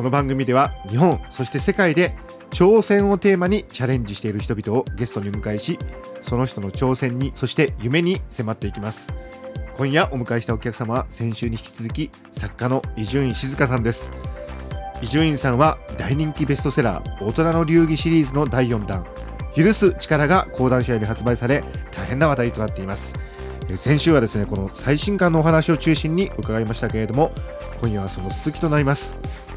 この番組では日本そして世界で挑戦をテーマにチャレンジしている人々をゲストに迎えしその人の挑戦にそして夢に迫っていきます。今夜お迎えしたお客様は先週に引き続き作家の伊集院静香さんです。伊集院さんは大人気ベストセラー大人の流儀シリーズの第4弾許す力が講談社より発売され大変な話題となっています。え先週はですねこの最新刊のお話を中心に伺いましたけれども今夜はその続きとなります。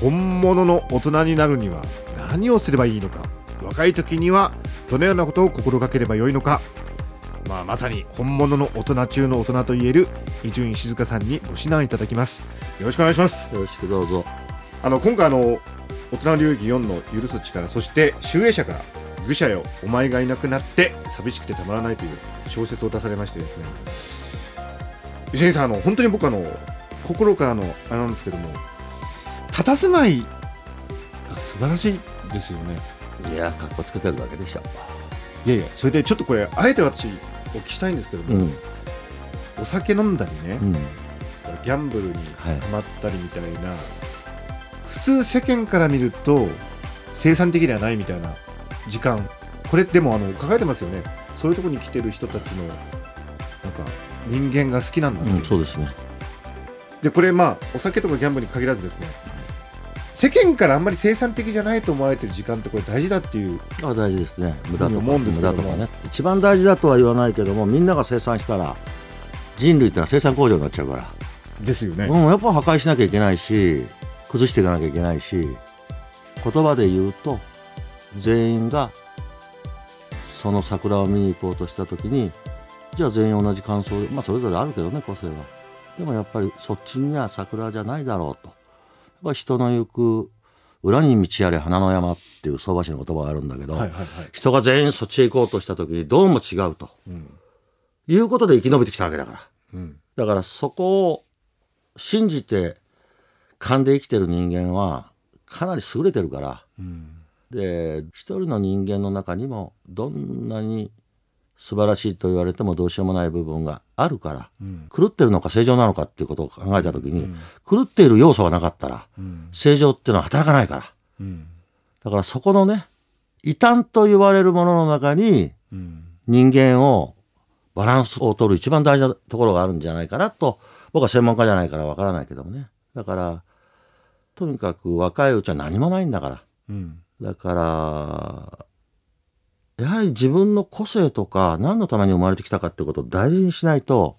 本物の大人になるには何をすればいいのか若い時にはどのようなことを心がければよいのか。まあ、まさに本物の大人中の大人といえる伊集院静香さんにご指南いただきます。よろしくお願いします。よろしくどうぞ。あの今回あの大人流儀4の許す力そして集英社から愚者よお前がいなくなって寂しくてたまらないという小説を出されましてですね。伊集院さんあの本当に僕あの心からのあれなんですけども佇まいが素晴らしいですよねいや、格好つけてるだけでしょ。いやいやそれでちょっとこれあえて私お聞きしたいんですけども、うん。お酒飲んだりね、うん。ギャンブルにはいハマったりみたいな、普通世間から見ると生産的ではないみたいな時間これでもあの考えてますよねそういうところに来てる人たちのなんか人間が好きなんだっていう、うん、そうですね。でこれまあお酒とかギャンブルに限らずですね世間からあんまり生産的じゃないと思われてる時間ってこれ大事だっていうあ大事ですね。無駄とか。思うんですけどね。一番大事だとは言わないけども、みんなが生産したら、人類ってのは生産工場になっちゃうから。ですよね、うん、やっぱ破壊しなきゃいけないし、崩していかなきゃいけないし、言葉で言うと、全員が、その桜を見に行こうとしたときに、じゃあ全員同じ感想で、まあそれぞれあるけどね、個性は。でもやっぱりそっちには桜じゃないだろうと。ぱ人の行く裏に道あれ花の山っていう相場師の言葉があるんだけど、はいはいはい。人が全員そっちへ行こうとした時にどうも違うと、いうことで生き延びてきたわけだから。うん。だからそこを信じて勘で生きてる人間はかなり優れてるから、で一人の人間の中にもどんなに素晴らしいと言われてもどうしようもない部分があるから、狂ってるのか正常なのかっていうことを考えた時に、狂っている要素がなかったら、正常っていうのは働かないから。だからそこのね異端と言われるものの中に、人間をバランスを取る一番大事なところがあるんじゃないかなと僕は専門家じゃないからわからないけどもね。だからとにかく若いうちは何もないんだから。うん。だからやはり自分の個性とか何のために生まれてきたかっていうことを大事にしないと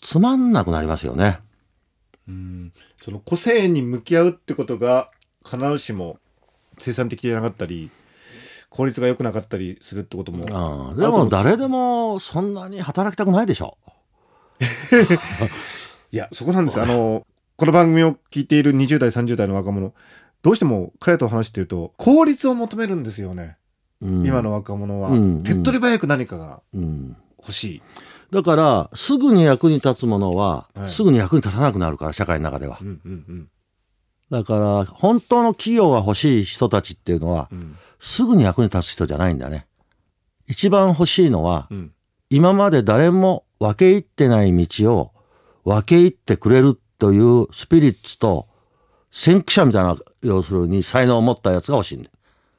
つまんなくなりますよね。うんその個性に向き合うってことが必ずしも生産的じゃなかったり効率が良くなかったりするってこともうん、でも誰でもそんなに働きたくないでしょ。いやそこなんですよあのこの番組を聞いている20代30代の若者どうしても彼と話していると効率を求めるんですよね、うん今の若者は、うん。手っ取り早く何かがうん。欲しい、だから、すぐに役に立つものは、はい。すぐに役に立たなくなるから、社会の中では。う。んうんだから、本当の企業が欲しい人たちっていうのはう、ん。すぐに役に立つ人じゃないんだね。一番欲しいのはう、ん。今まで誰も分け入ってない道を分け入ってくれるというスピリッツと、先駆者みたいな、要するに才能を持ったやつが欲しいんだよ。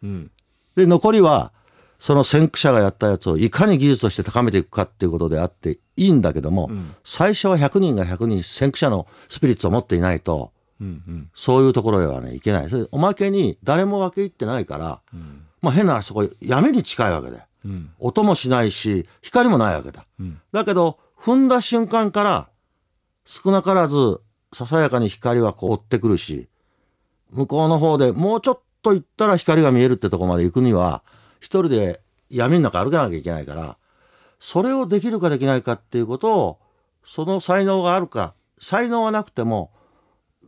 うんで、残りは、その先駆者がやったやつをいかに技術として高めていくかっていうことであっていいんだけども、ん最初は100人が100人先駆者のスピリッツを持っていないと、うんうんそういうところへはね、いけない。それでおまけに誰も分け入ってないから、まあ変な話、そこ闇に近いわけで。うん音もしないし、光もないわけだ。うんだけど、踏んだ瞬間から、少なからず、ささやかに光はこう追ってくるし、向こうの方でもうちょっと行ったら光が見えるってとこまで行くには、一人で闇の中歩かなきゃいけないから、それをできるかできないかっていうことを、その才能があるか、才能がなくても、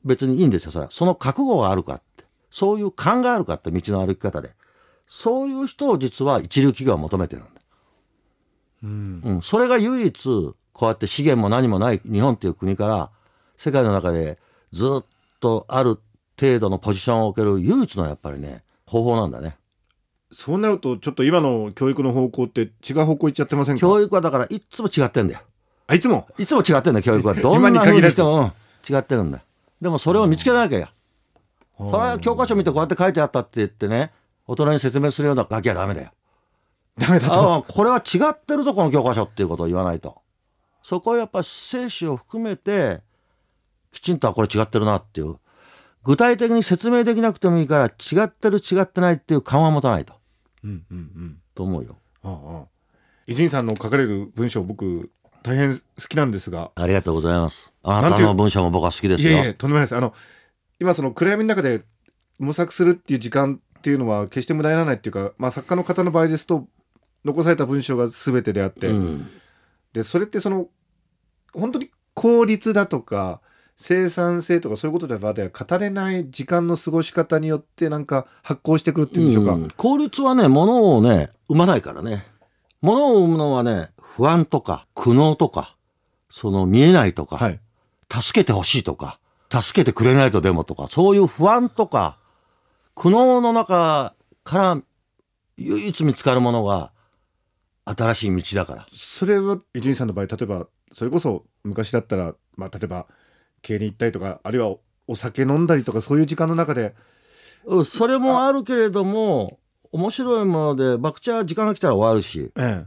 別にいいんですよそれは。その覚悟があるかってそういう勘があるかって道の歩き方で。そういう人を実は一流企業は求めてるんだ、うん。それが唯一こうやって資源も何もない日本っていう国から世界の中でずっとある程度のポジションを置ける唯一のやっぱりね方法なんだね。そうなるとちょっと今の教育の方向って違う方向行っちゃってませんか？教育はだからいっつも違ってんだよ。あいつも？いつも違ってんだよ教育は。どんな風限らず。にしても、うん違ってるんだよ。でもそれを見つけなきゃやそれは教科書見てこうやって書いてあったって言ってね大人に説明するようなガキはダメだよ。ダメだと？これは違ってるぞこの教科書っていうことを言わないと。そこをやっぱ精子を含めてきちんとはこれ違ってるなっていう具体的に説明できなくてもいいから違ってる違ってないっていう勘は持たないと。うんうんうん。と思うよ。ああ伊集院さんの書かれる文章僕大変好きなんですが。ありがとうございます。あなたの文章も僕は好きですよ。いやいやとんでもないです。あの今その暗闇の中で模索するっていう時間っていうのは決して無駄にならないっていうか、まあ、作家の方の場合ですと残された文章が全てであって、うん。でそれってその本当に効率だとか生産性とかそういうことではでは語れない時間の過ごし方によってなんか発行してくるっていうんでしょうか、うん効率はね、物をね、生まないからね。物を生むのはね、不安とか、苦悩とか、その見えないとか、はい助けてほしいとか、助けてくれないとでもとか、そういう不安とか、苦悩の中から唯一見つかるものが新しい道だから。それは伊集院さんの場合例えばそれこそ昔だったら、まあ、例えば経に行ったりとかあるいはおお酒飲んだりとかそういう時間の中で。うんそれもあるけれども、面白いもので、バクチャー時間が来たら終わるし、え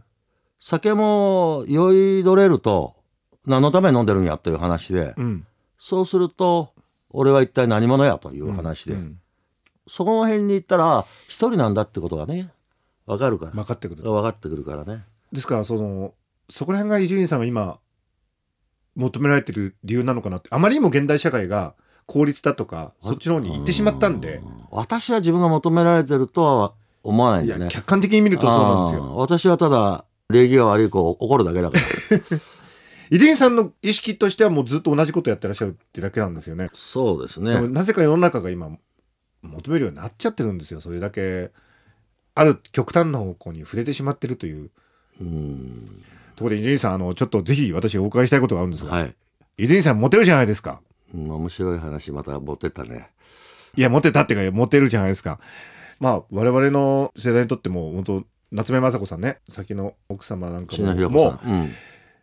酒も酔いどれると、何のために飲んでるんやという話でえ、うん。そうすると、俺は一体何者やという話で、うん。そこの辺に行ったら、一人なんだってことがね、わかるから。分かってくる。分かってくるからね。ですからそのそこら辺が伊集院さんが今求められてる理由なのかなってあまりにも現代社会が効率だとかそっちの方に行ってしまったんで、私は自分が求められてるとは思わないんいだよね。や客観的に見るとそうなんですあよー私はただ、礼儀が悪い子を怒るだけだから。伊集院さんの意識としてはもうずっと同じことやってらっしゃるってだけなんですよねそうですね。なぜか世の中が今求めるようになっちゃってるんですよそれだけある極端な方向に触れてしまってるといううん。ところで伊集院さんあのちょっとぜひ私お伺いしたいことがあるんですが、はい。伊集院さんモテるじゃないですかうん面白い話また持ってったね。いやモテたっていうかモテるじゃないですかまあ我々の世代にとっても本当夏目雅子さんね先の奥様なんか篠もも。うん。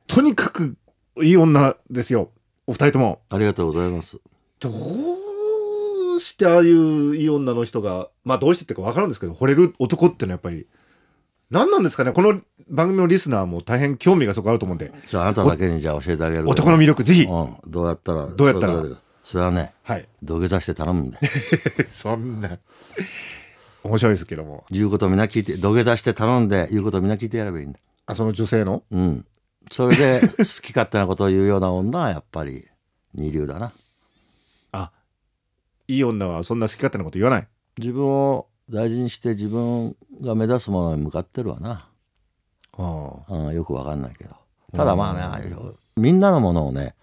とにかくいい女ですよお二人ともありがとうございます。どうしてああいういい女の人がまあどうしてってか分かるんですけど惚れる男ってのはやっぱり何なんですかね？この番組のリスナーも大変興味がそこあると思うんでじゃああなただけにじゃあ教えてあげる。男の魅力ぜひうん。どうやったら。どうやったら？それはね、はい土下座して頼むんで。そんな面白いですけども言うことみんな聞いて、土下座して頼んで、言うことみんな聞いてやればいいんだ。あその女性の？うん。それで、好き勝手なことを言うような女はやっぱり二流だな。あいい女はそんな好き勝手なこと言わない？自分を大事にして自分が目指すものに向かってるわな。あうん、よくわかんないけど。ただまあねう、みんなのものをね、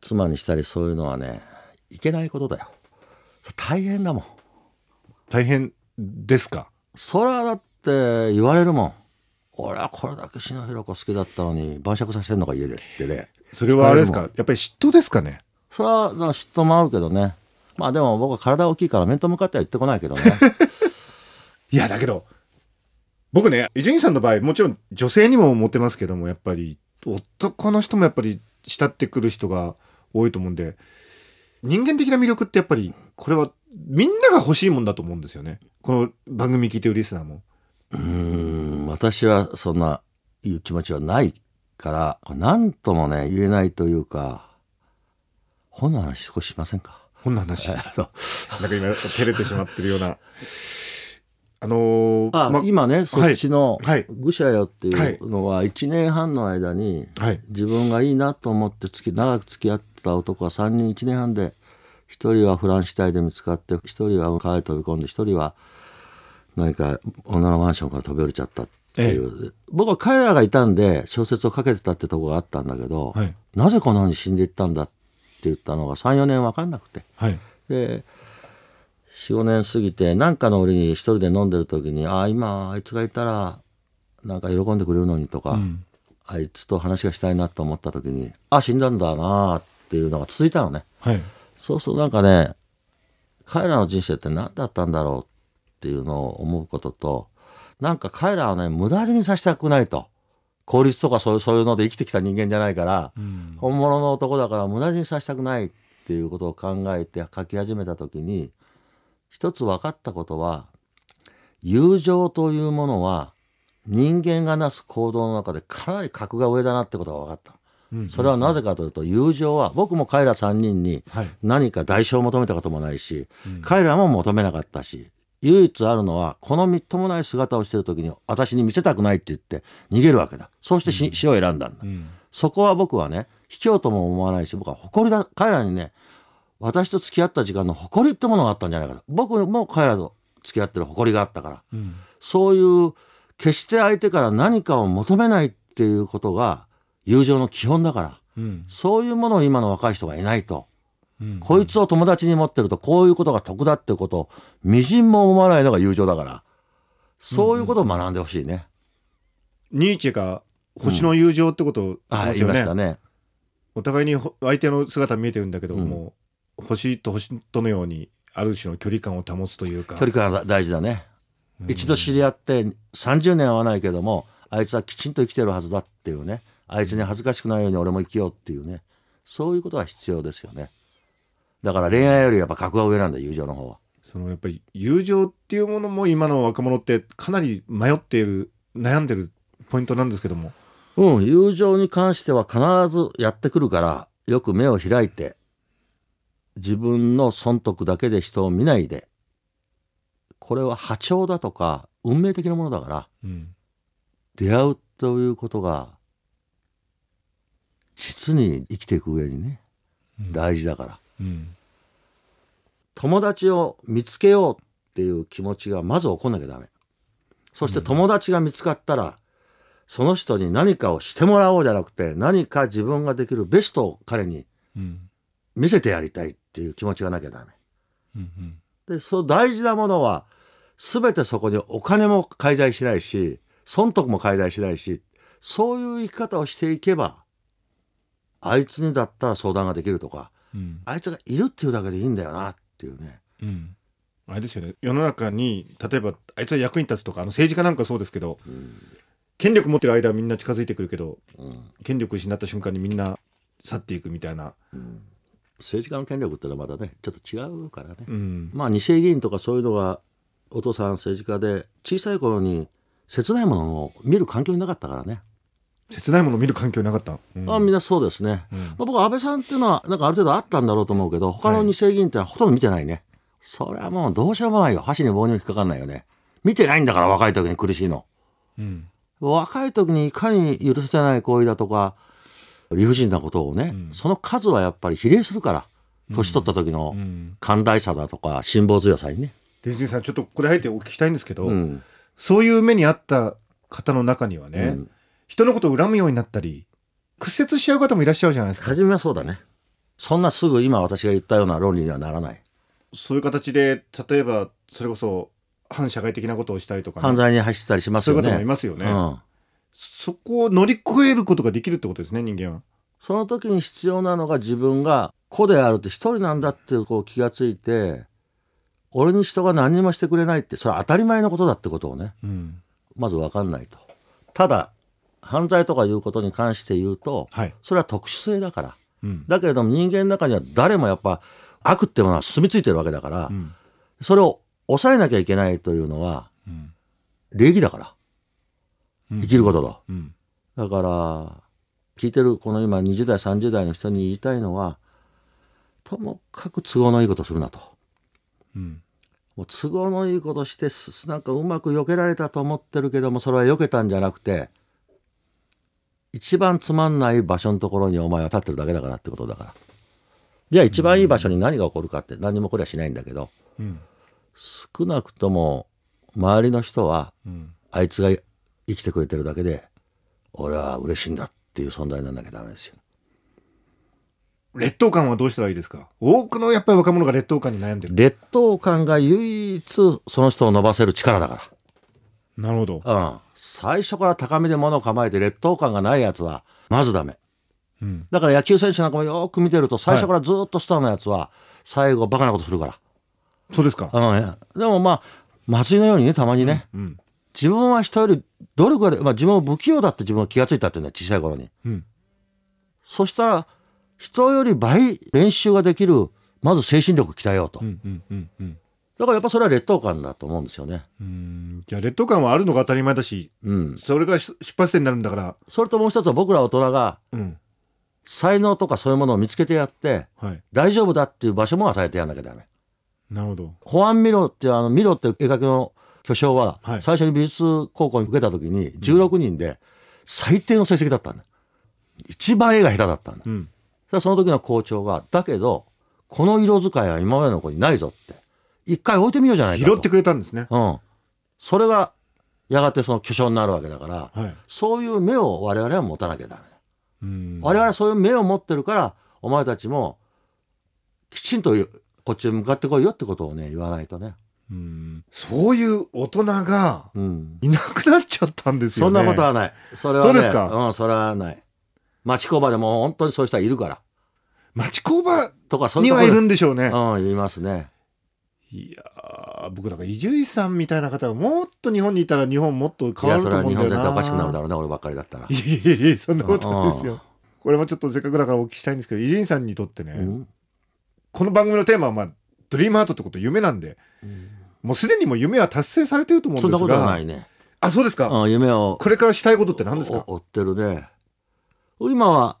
妻にしたりそういうのはね、いけないことだよ。大変だもん。大変ですか？それはだって言われるもん。俺はこれだけ篠弘子好きだったのに晩酌させてんのか家でってね。それはあれですか？やっぱり嫉妬ですかね？それはな嫉妬もあるけどね。まあでも僕は体大きいから面と向かっては言ってこないけどね。いやだけど僕ね伊集院さんの場合もちろん女性にもモテますけどもやっぱり男の人もやっぱり慕ってくる人が多いと思うんで人間的な魅力ってやっぱりこれはみんなが欲しいもんだと思うんですよね。この番組聞いてるリスナーも。うーん、私はそんないう気持ちはないから、何ともね、言えないというか、本の話少ししませんか？こんな話。なんそうか今照れてしまってるような。あのーあ、ま今ね、そっちのはい。愚者よっていうのは1年半の間に、はい。自分がいいなと思って付き長く付き合った男は3人1年半で1人はフランス死体で見つかって1人は川へ飛び込んで1人は何か女のマンションから飛び降りちゃったっていう、僕は彼らがいたんで小説を書けてたってとこがあったんだけど、はい。なぜこんなふうに死んでいったんだっ言ったのが34年分かんなくて。はい。で45年過ぎて何かの折に一人で飲んでる時にああ今あいつがいたらなんか喜んでくれるのにとか、うん。あいつと話がしたいなと思った時にあ死んだんだなっていうのが続いたのね。はい。そうするとなんかね彼らの人生って何だったんだろうっていうのを思うこととなんか彼らはね無駄死にさせたくないと効率とかそういうそういうので生きてきた人間じゃないから、うん。本物の男だから無駄死にさせたくないっていうことを考えて書き始めた時に一つ分かったことは友情というものは人間がなす行動の中でかなり格が上だなってことが分かった。うんそれはなぜかというと友情は僕も彼ら3人にはい。何か代償を求めたこともないし、彼らも求めなかったし唯一あるのはこのみっともない姿をしてる時に私に見せたくないって言って逃げるわけだ。そうして死,、死を選んだんだ、うん。そこは僕はね卑怯とも思わないし僕は誇りだ彼らにね私と付き合った時間の誇りってものがあったんじゃないかと。僕も彼らと付き合ってる誇りがあったから。うん。そういう決して相手から何かを求めないっていうことが友情の基本だから。うん。そういうものを今の若い人がいないとうん。こいつを友達に持ってるとこういうことが得だっていうことをみじんも思わないのが友情だから。そういうことを学んでほしいね。ニーチェが星の友情ってことを言いましたね。お互いにほ相手の姿見えてるんだけど、うん。もう星と星とのようにある種の距離感を保つというか。距離感が大事だね。一度知り合って30年会わないけどもあいつはきちんと生きてるはずだっていうね。あいつに恥ずかしくないように俺も生きようっていうね。そういうことが必要ですよね。だから恋愛よりやっぱ格が上なんだ友情の方は。そのやっぱり友情っていうものも今の若者ってかなり迷っている悩んでるポイントなんですけどもうん、友情に関しては必ずやってくるから、よく目を開いて、自分の損得だけで人を見ないで、これは波長だとか、運命的なものだから、うん出会うということが、実に生きていく上にね、大事だから。うん友達を見つけようっていう気持ちがまず起こんなきゃダメ。そして友達が見つかったら、その人に何かをしてもらおうじゃなくて、何か自分ができるベストを彼にうん見せてやりたいっていう気持ちがなきゃダメ。うんうんで、そう大事なものは、すべてそこにお金も介在しないし、損得も介在しないし、そういう生き方をしていけば、あいつにだったら相談ができるとか、うんあいつがいるっていうだけでいいんだよなっていうね。うん。あれですよね。世の中に例えばあいつは役に立つとかあの政治家なんかそうですけど、権力持ってる間はみんな近づいてくるけどうん。権力失った瞬間にみんな去っていくみたいな、政治家の権力ってのはまだねちょっと違うからね、うん。まあ二世議員とかそういうのがお父さん政治家で小さい頃に切ないものを見る環境になかったからね、切ないものを見る環境なかった、うん。ああみんなそうですね、うん。まあ、僕は安倍さんっていうのはなんかある程度あったんだろうと思うけど他の二世議員ってほとんど見てないね、それはもうどうしようもないよ。箸に棒にも引っかかんないよね。見てないんだから若い時に苦しいの。うん。若い時にいかに許せない行為だとか理不尽なことをね、うん。その数はやっぱり比例するから。年取った時のうん。寛大さだとか辛抱強さにね、で泉さんちょっとこれ入ってお聞きしたいんですけど、うん。そういう目にあった方の中にはね、うん人のことを恨むようになったり屈折しちゃう方もいらっしゃるじゃないですか。初めはそうだね。そんなすぐ今私が言ったような論理にはならない。そういう形で例えばそれこそ反社会的なことをしたりとかね、犯罪に走ったりしますよね。そういう方もいますよね、うん。そこを乗り越えることができるってことですね人間は。その時に必要なのが自分が子であるって一人なんだってこう気がついて俺に人が何にもしてくれないってそれは当たり前のことだってことをね。うん。まず分かんないと。ただ犯罪とかいうことに関して言うとはい、それは特殊性だから。うん。だけれども人間の中には誰もやっぱ悪ってものは住み着いてるわけだから、うん。それを抑えなきゃいけないというのはうん。礼儀だから。うん。生きることだ、うん。だから聞いてるこの今20代30代の人に言いたいのはともかく都合のいいことするなと。うん。もう都合のいいことしてすなんかうまく避けられたと思ってるけどもそれは避けたんじゃなくて一番つまんない場所のところにお前は立ってるだけだからってことだから。じゃあ一番いい場所に何が起こるかって何にも起こりゃしないんだけどうん。少なくとも周りの人はうん。あいつが生きてくれてるだけで俺は嬉しいんだっていう存在にならなきゃダメですよ。劣等感はどうしたらいいですか？多くのやっぱり若者が劣等感に悩んでる。劣等感が唯一その人を伸ばせる力だかなるほど。ら。うん。最初から高みで物を構えて劣等感がないやつは、まずダメ。うん。だから野球選手なんかもよく見てると、最初からずっとスターのやつは、最後バカなことするから。そうですか。うん。でもまあ、松井のようにね、たまにね、うん。自分は人より努力がで、まあ自分は不器用だって自分は気がついたってね、小さい頃に。うん。そしたら、人より倍練習ができる、まず精神力鍛えようと。うん。うん。うん。うん。だからやっぱそれは劣等感だと思うんですよね。うん。じゃあ劣等感はあるのが当たり前だし、うん。それが出発点になるんだから。それともう一つは僕ら大人がうん。才能とかそういうものを見つけてやって、はい。大丈夫だっていう場所も与えてやんなきゃダメ。なるほど。ホアン・ミロっていうあのミロって絵描きの巨匠は、はい最初に美術高校に受けた時に16人で最低の成績だったんだ。一番絵が下手だったんだ。うん。その時の校長が、だけど、この色使いは今までの子にないぞって。一回置いてみようじゃないかと。拾ってくれたんですね。うん。それが、やがてその巨匠になるわけだから、はい。そういう目を我々は持たなきゃダメだ。うん。我々はそういう目を持ってるから、お前たちも、きちんとこっちへ向かってこいよってことをね、言わないとね。うん。そういう大人がうん。いなくなっちゃったんですよね。そんなことはない。それはね。そうですか？うん、それはない。町工場でも本当にそういう人はいるから。町工場とかそういうにはいるんでしょうね。うん、いますね。いやー僕なんか伊集院さんみたいな方がもっと日本にいたら日本もっとい変わや、それはると思うんだよな。日本絶対おかしくなるだろうね、俺ばっかりだったらい。やいやいやそんなことないですうよ。これもちょっとせっかくだからお聞きしたいんですけど伊集院さんにとってね、うんこの番組のテーマはまあドリームハートってこと夢なんで、もうすでにもう夢は達成されてると思うんですがそんなことはないね。あそうですか、うん、夢をこれからしたいことって何ですか？お追ってるね。今は、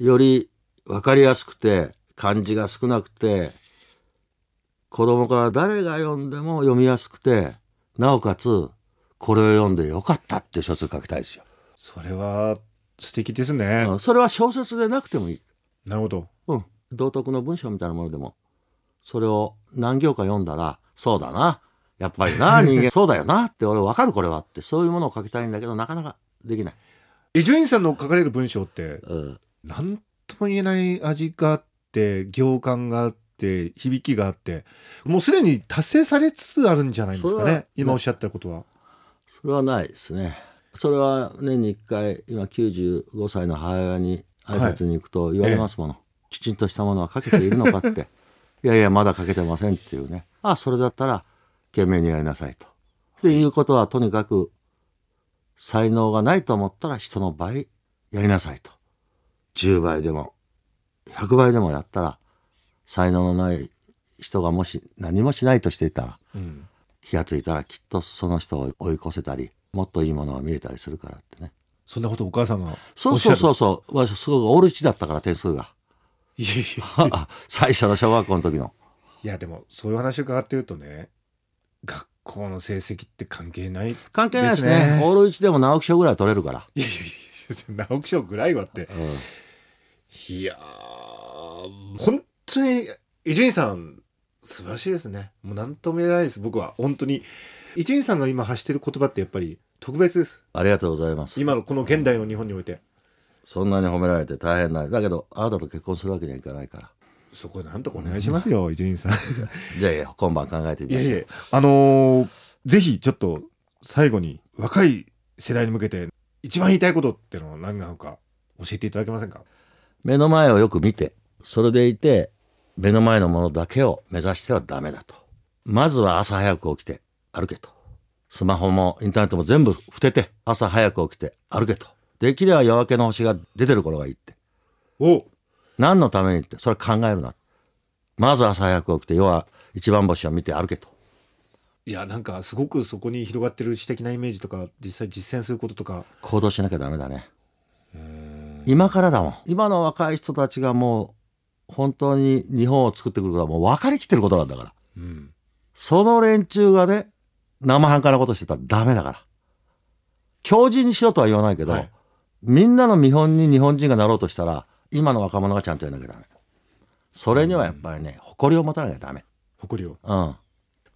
より分かりやすくて、漢字が少なくて、子供から誰が読んでも読みやすくて、なおかつ、これを読んでよかったっていう小説書きたいですよ。それは素敵ですね、うんそれは小説でなくてもいい。なるほどうん。道徳の文章みたいなものでも、それを何行か読んだら、そうだな。やっぱりな、人間、そうだよなって、俺分かるこれはって、そういうものを書きたいんだけど、なかなかできない。伊集院さんの書かれる文章ってうん。何とも言えない味があって行間があって響きがあってもうすでに達成されつつあるんじゃないですかね今おっしゃったことは。それはないですね。それは年に1回、今95歳の母親に挨拶に行くと言われますもの。きちんとしたものは書けているのかって。いやいや、まだ書けてませんっていうね。ああ、それだったら、懸命にやりなさいと。っていうことは、とにかく、才能がないと思ったら人の倍やりなさいと。10倍でも、100倍でもやったら、才能のない人がもし何もしないとしていたら、うん。気がついたらきっとその人を追い越せたりもっといいものが見えたりするからってね。そんなことお母さんがそうそうそうう。そう私すごくオール1だったから点数が。いやいや 最初の小学校の時の。いやでもそういう話伺ってるとね学校の成績って関係ないい関係ないですね。オール1でも直木賞ぐらい取れるから、やいやいや直木賞ぐらいはって。うん。いやー本当に伊集院さん素晴らしいですね。もう何とも言えないです。僕は本当に。伊集院さんが今発してる言葉ってやっぱり特別です。ありがとうございます。今のこの現代の日本において。そんなに褒められて大変ないだ。けどあなたと結婚するわけにはいかないから。そこなんとかお願いしますよ伊集院さん。じゃあいや今晩考えてみましょう。いやいやあのーぜひちょっと最後に若い世代に向けて一番言いたいことっていうのは何なのか教えていただけませんか？目の前をよく見てそれでいて目の前のものだけを目指してはダメだと。まずは朝早く起きて歩けと。スマホもインターネットも全部捨てて朝早く起きて歩けと。できれば夜明けの星が出てる頃がいいって。お何のためにってそれ考えるな。まず朝早く起きて夜は一番星を見て歩けと。いやなんかすごくそこに広がってる詩的なイメージとか実際実践することとか。行動しなきゃダメだね。今からだもん。今の若い人たちがもう本当に日本を作ってくることはもう分かりきってることなんだからうんその連中がね、生半可なことしてたらダメだから。強靭にしろとは言わないけど、はいみんなの見本に日本人がなろうとしたら、今の若者がちゃんとやらなきゃダメ。それにはやっぱりね、誇りを持たなきゃダメ。誇りを？うん。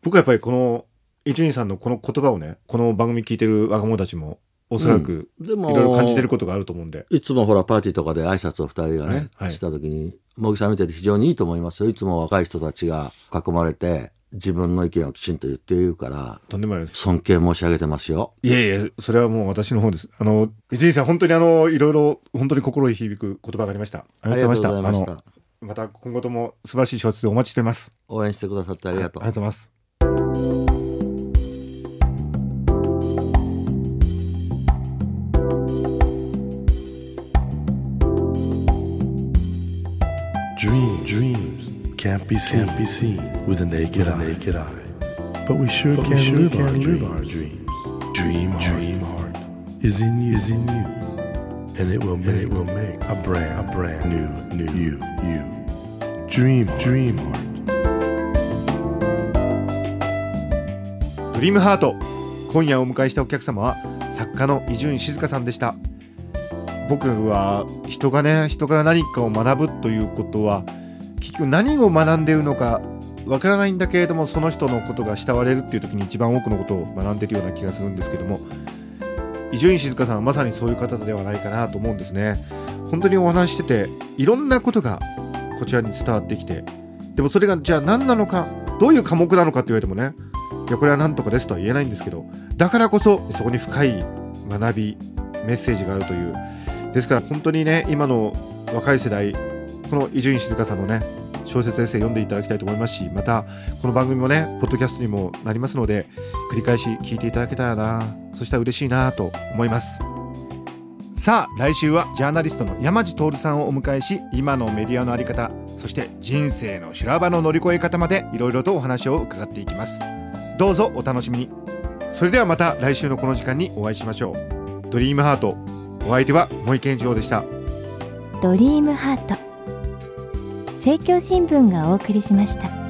僕はやっぱりこの伊集院さんのこの言葉をねこの番組聞いてる若者たちもおそらくでもいろいろ感じてることがあると思うんで、いつもほらパーティーとかで挨拶を二人がね、はいはいした時に、茂木さん見てて非常にいいと思いますよ。いつも若い人たちが囲まれて自分の意見をきちんと言っているからとんでもないです。尊敬申し上げてますよ。いえいえそれはもう私の方です。あの伊集院さん本当にあのいろいろ本当に心に響く言葉がありました。ありがとうございました。ました。あのまた今後とも素晴らしい小説をお待ちしています。応援してくださってありがとう、ありがとうございます can't be seen, can't be seen with a naked, eye. naked eye. But we sure But we can, sure live, can our live dreams. our dreams. Dream, heart, dream heart is in you, is in you, and it will make, it will make a brand, a brand new, new you, you. Dream, heart, dream heart. ドリームハート今夜お迎えしたお客様は作家の伊集院静香さんでした僕は人がね人から何かを学ぶということは結局何を学んでいるのかわからないんだけれどもその人のことが慕われるっていう時に一番多くのことを学んでるような気がするんですけども伊集院静香さんはまさにそういう方ではないかなと思うんですね本当にお話ししてていろんなことがこちらに伝わってきてでもそれがじゃあ何なのかどういう科目なのかって言われてもねいやこれは何とかですとは言えないんですけどだからこそそこに深い学びメッセージがあるという。ですから本当にね今の若い世代この伊集院静香さんのね小説エッセイ読んでいただきたいと思いますしまたこの番組もねポッドキャストにもなりますので繰り返し聞いていただけたらなそしたら嬉しいなと思います。さあ来週はジャーナリストの山地徹さんをお迎えし今のメディアの在り方そして人生の修羅場の乗り越え方までいろいろとお話を伺っていきます。どうぞお楽しみに。それではまた来週のこの時間にお会いしましょう。ドリームハート。お相手は森健一郎でした。ドリームハート。政教新聞がお送りしました。